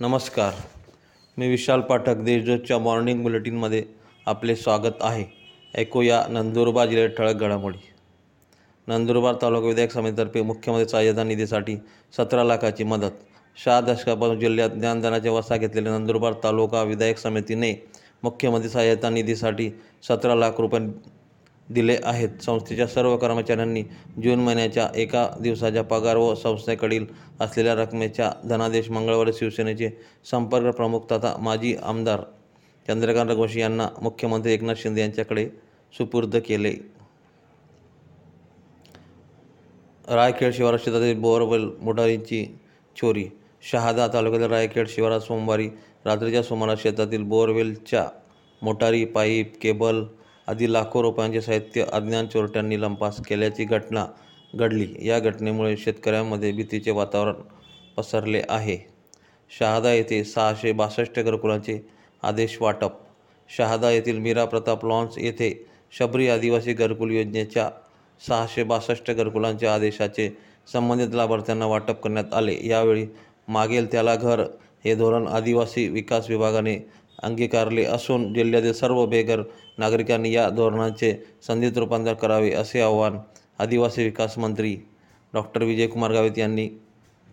नमस्कार. मी विशाल पाठक देशदूतच्या मॉर्निंग बुलेटिनमध्ये आपले स्वागत आहे. ऐकूया नंदुरबार जिल्ह्यात ठळक घडामोडी. नंदुरबार तालुका विधायक समितीतर्फे मुख्यमंत्री सहाय्यता निधीसाठी सतरा लाखाची मदत. सहा दशकापासून जिल्ह्यात ज्ञानदानाच्या वसा घेतलेल्या नंदुरबार तालुका विधायक समितीने मुख्यमंत्री सहाय्यता निधीसाठी सतरा लाख रुपये दिले आहेत. संस्थेच्या सर्व कर्मचाऱ्यांनी जून महिन्याच्या एका दिवसाच्या पगार व संस्थेकडील असलेल्या रकमेच्या धनादेश मंगळवारी शिवसेनेचे संपर्क प्रमुख तथा माजी आमदार चंद्रकांत रघुवंशी यांना मुख्यमंत्री एकनाथ शिंदे यांच्याकडे सुपूर्द केले. रायखेड शिवारात शेतातील बोअरवेल मोटारींची चोरी. शहादा तालुक्यातील रायखेड शिवारात सोमवारी रात्रीच्या सुमारास शेतातील बोअरवेलच्या मोटारी पाईप केबल आदी लाखो रुपयांचे साहित्य अज्ञान चोरट्यांनी लंपास केल्याची घटना घडली. या घटनेमुळे शेतकऱ्यांमध्ये भीतीचे वातावरण पसरले आहे. शहादा येथे सहाशे बासष्ट घरकुलांचे आदेश वाटप. शहादा येथील मीरा प्रताप लॉन्स येथे शबरी आदिवासी घरकुल योजनेच्या सहाशे बासष्ट घरकुलांच्या आदेशाचे संबंधित लाभार्थ्यांना वाटप करण्यात आले. यावेळी मागेल त्याला घर हे धोरण आदिवासी विकास विभागाने अंगीकारले असून जिल्ह्यातील सर्व बेघर नागरिकांनी या धोरणाचे संधीत रूपांतर करावे असे आवाहन आदिवासी विकास मंत्री डॉक्टर विजयकुमार गावित यांनी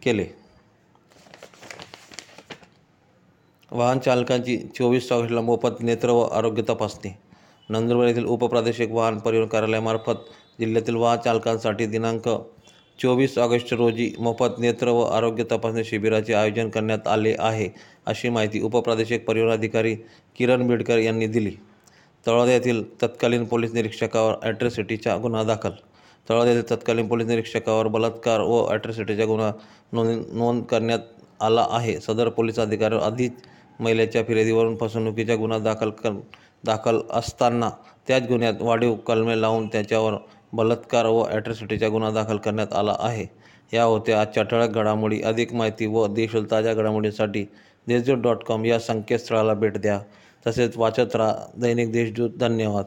केले. वाहन चालकांची चोवीस ऑगस्टला मोफत नेत्र व आरोग्य तपासणी. नंदुरबार येथील उपप्रादेशिक वाहन परिवहन कार्यालयामार्फत जिल्ह्यातील वाहन चालकांसाठी दिनांक चोवीस ऑगस्ट रोजी मोफत नेत्र व आरोग्य तपासणी शिबिराचे आयोजन करण्यात आले आहे अशी माहिती उपप्रादेशिक परिवहन अधिकारी किरण बिडकर यांनी दिली. तळोदा येथील तत्कालीन पोलीस निरीक्षकावर ॲट्रॉसिटीचा गुन्हा दाखल. तळोदा येथील तत्कालीन पोलीस निरीक्षकावर बलात्कार व ॲट्रॉसिटीचा गुन्हा नोंद नोंद करण्यात आला आहे. सदर पोलीस अधिकाऱ्यावर आधीच महिलेच्या फिर्यादीवरून फसवणुकीचा गुन्हा दाखल कर दाखल असताना त्याच गुन्ह्यात वाढीव कलमे लावून त्याच्यावर बलात्कार व ॲट्रॉसिटीचा गुन्हा दाखल करण्यात आला आहे. या होत्या आजच्या ठळक घडामोडी. अधिक माहिती व देशील ताज्या घडामोडींसाठी देशदूत डॉट कॉम या संकेतस्थळाला भेट द्या. तसेच वाचत राहा दैनिक देशदूत. धन्यवाद.